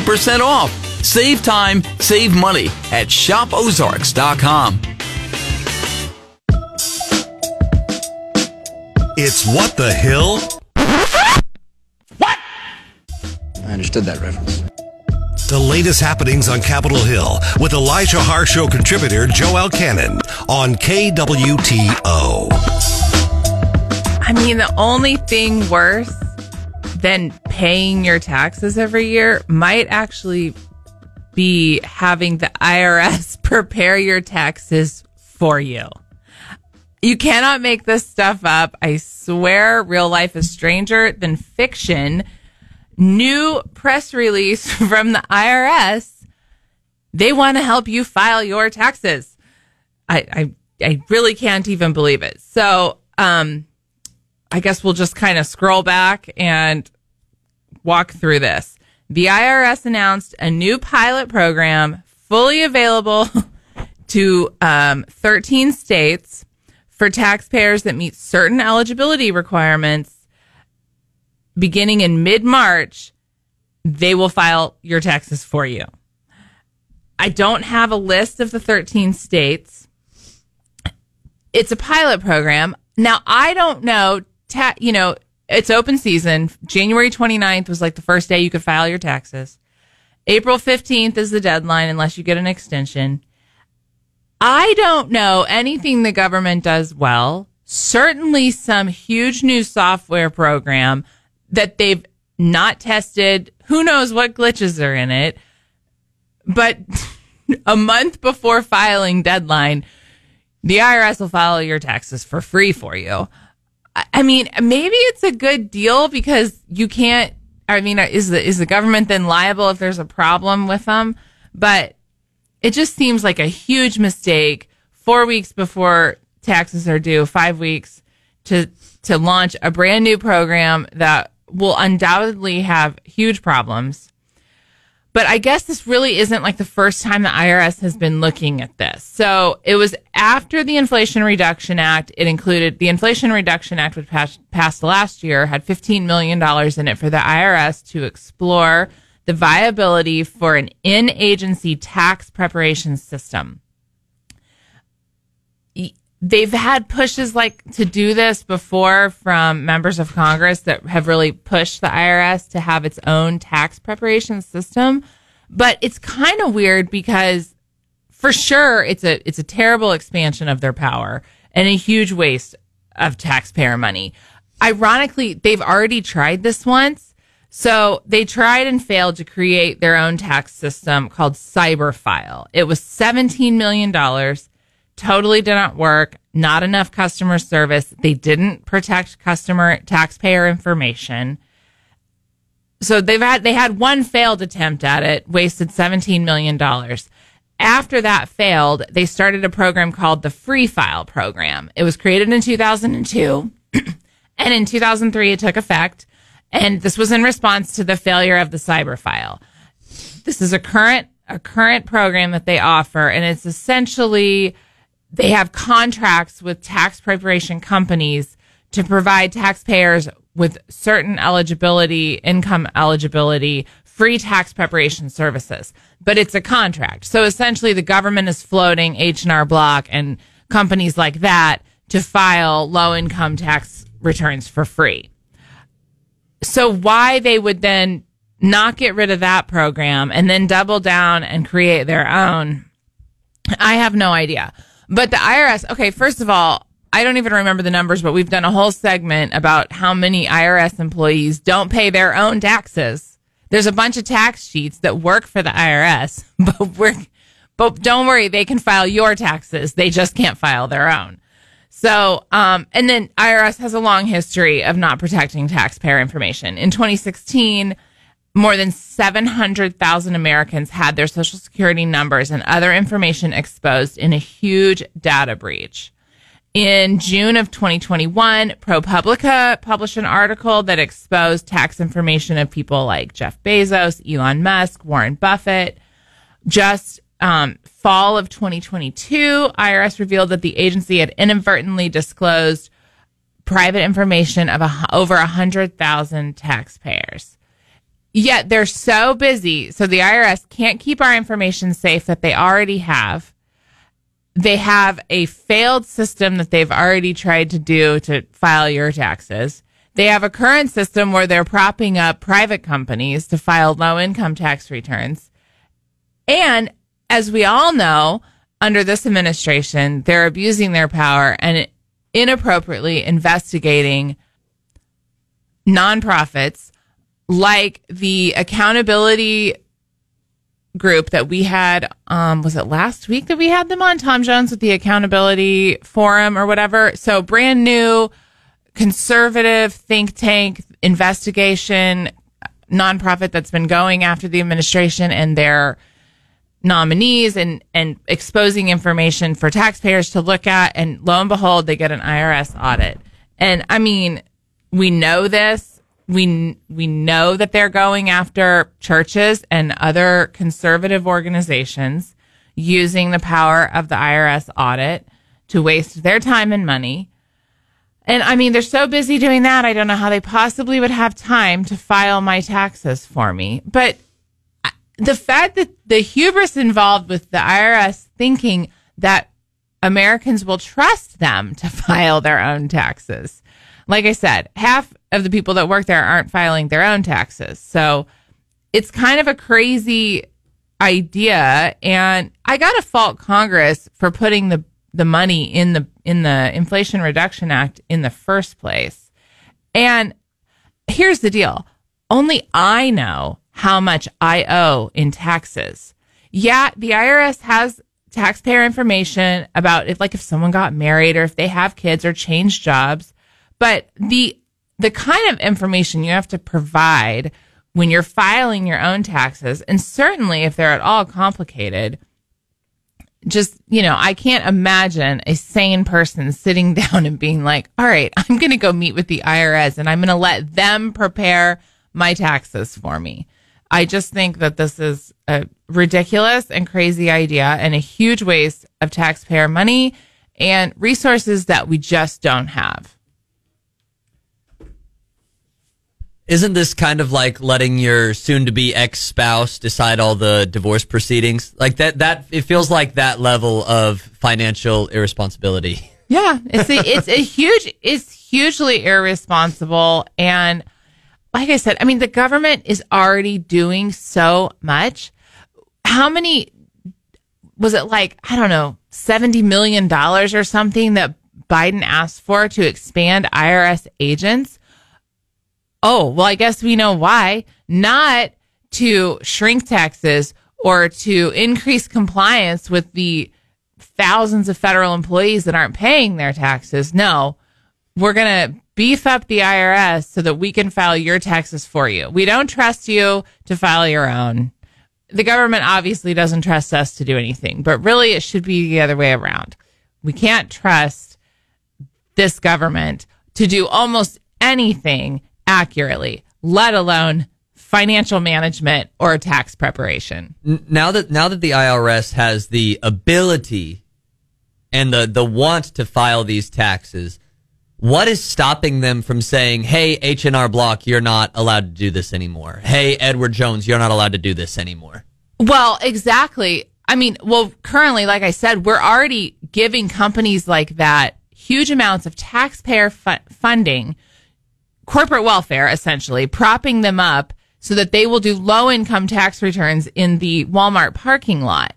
50% off. Save time, save money at shopozarks.com. It's What the Hill? What? I understood that reference. The latest happenings on Capitol Hill with Elijah Haahr Show contributor Joelle Cannon on KWTO. I mean, the only thing worse than paying your taxes every year might actually be having the IRS prepare your taxes for you. You cannot make this stuff up. I swear real life is stranger than fiction. New press release from the IRS. They want to help you file your taxes. I, I, I really can't even believe it. So, um, I guess we'll just kind of scroll back and walk through this. The IRS announced a new pilot program fully available to um, 13 states for taxpayers that meet certain eligibility requirements beginning in mid March. They will file your taxes for you. I don't have a list of the 13 states. It's a pilot program. Now, I don't know, ta- you know, it's open season. January 29th was like the first day you could file your taxes. April 15th is the deadline unless you get an extension. I don't know anything the government does well. Certainly some huge new software program that they've not tested. Who knows what glitches are in it? But a month before filing deadline, the IRS will file your taxes for free for you. I mean, maybe it's a good deal because you can't. I mean, is the is the government then liable if there's a problem with them? But it just seems like a huge mistake. Four weeks before taxes are due, five weeks to to launch a brand new program that will undoubtedly have huge problems. But I guess this really isn't like the first time the IRS has been looking at this. So it was after the Inflation Reduction Act. It included the Inflation Reduction Act, which passed, passed last year, had $15 million in it for the IRS to explore the viability for an in agency tax preparation system. They've had pushes like to do this before from members of Congress that have really pushed the IRS to have its own tax preparation system. But it's kind of weird because for sure it's a it's a terrible expansion of their power and a huge waste of taxpayer money. Ironically, they've already tried this once. So they tried and failed to create their own tax system called Cyberfile. It was $17 million totally didn't work. Not enough customer service. They didn't protect customer taxpayer information. So they've had they had one failed attempt at it, wasted 17 million dollars. After that failed, they started a program called the Free File program. It was created in 2002 and in 2003 it took effect and this was in response to the failure of the Cyberfile. This is a current a current program that they offer and it's essentially they have contracts with tax preparation companies to provide taxpayers with certain eligibility, income eligibility, free tax preparation services. But it's a contract. So essentially the government is floating H&R Block and companies like that to file low income tax returns for free. So why they would then not get rid of that program and then double down and create their own, I have no idea. But the IRS, okay, first of all, I don't even remember the numbers, but we've done a whole segment about how many IRS employees don't pay their own taxes. There's a bunch of tax sheets that work for the IRS, but we're, but don't worry, they can file your taxes. They just can't file their own. So, um, and then IRS has a long history of not protecting taxpayer information. In 2016, more than 700,000 Americans had their social security numbers and other information exposed in a huge data breach. In June of 2021, ProPublica published an article that exposed tax information of people like Jeff Bezos, Elon Musk, Warren Buffett. Just um, fall of 2022, IRS revealed that the agency had inadvertently disclosed private information of a, over 100,000 taxpayers yet they're so busy. So the IRS can't keep our information safe that they already have. They have a failed system that they've already tried to do to file your taxes. They have a current system where they're propping up private companies to file low income tax returns. And as we all know, under this administration, they're abusing their power and inappropriately investigating nonprofits like the accountability group that we had um was it last week that we had them on? Tom Jones with the accountability forum or whatever. So brand new conservative think tank investigation nonprofit that's been going after the administration and their nominees and and exposing information for taxpayers to look at. And lo and behold they get an IRS audit. And I mean we know this we we know that they're going after churches and other conservative organizations using the power of the IRS audit to waste their time and money. And I mean, they're so busy doing that. I don't know how they possibly would have time to file my taxes for me. But uh, the fact that the hubris involved with the IRS thinking that Americans will trust them to file their own taxes. Like I said, half of the people that work there aren't filing their own taxes. So it's kind of a crazy idea. And I got to fault Congress for putting the, the money in the, in the Inflation Reduction Act in the first place. And here's the deal. Only I know how much I owe in taxes. Yeah, the IRS has taxpayer information about if like if someone got married or if they have kids or changed jobs, but the the kind of information you have to provide when you're filing your own taxes, and certainly if they're at all complicated, just, you know, I can't imagine a sane person sitting down and being like, all right, I'm going to go meet with the IRS and I'm going to let them prepare my taxes for me. I just think that this is a ridiculous and crazy idea and a huge waste of taxpayer money and resources that we just don't have. Isn't this kind of like letting your soon to be ex spouse decide all the divorce proceedings? Like that, that, it feels like that level of financial irresponsibility. Yeah. It's a, it's a huge, it's hugely irresponsible. And like I said, I mean, the government is already doing so much. How many was it like, I don't know, $70 million or something that Biden asked for to expand IRS agents? Oh, well, I guess we know why. Not to shrink taxes or to increase compliance with the thousands of federal employees that aren't paying their taxes. No, we're going to beef up the IRS so that we can file your taxes for you. We don't trust you to file your own. The government obviously doesn't trust us to do anything, but really it should be the other way around. We can't trust this government to do almost anything accurately, let alone financial management or tax preparation. Now that now that the IRS has the ability and the the want to file these taxes, what is stopping them from saying, "Hey, H&R Block, you're not allowed to do this anymore. Hey, Edward Jones, you're not allowed to do this anymore." Well, exactly. I mean, well, currently, like I said, we're already giving companies like that huge amounts of taxpayer fu- funding corporate welfare, essentially, propping them up so that they will do low income tax returns in the Walmart parking lot.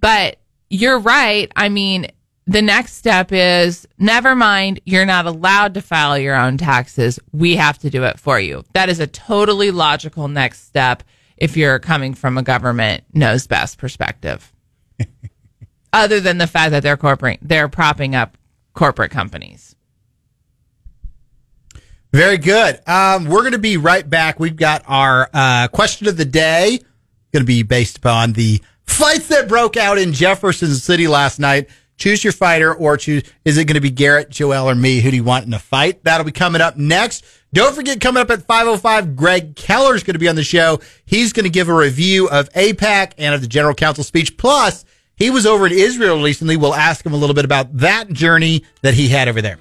But you're right. I mean, the next step is never mind, you're not allowed to file your own taxes. We have to do it for you. That is a totally logical next step if you're coming from a government knows best perspective. Other than the fact that they're corporate, they're propping up corporate companies. Very good. Um, we're going to be right back. We've got our uh, question of the day, going to be based upon the fights that broke out in Jefferson City last night. Choose your fighter or choose, is it going to be Garrett, Joelle, or me? Who do you want in a fight? That'll be coming up next. Don't forget, coming up at 5.05, Greg Keller is going to be on the show. He's going to give a review of AIPAC and of the General Counsel speech. Plus, he was over in Israel recently. We'll ask him a little bit about that journey that he had over there.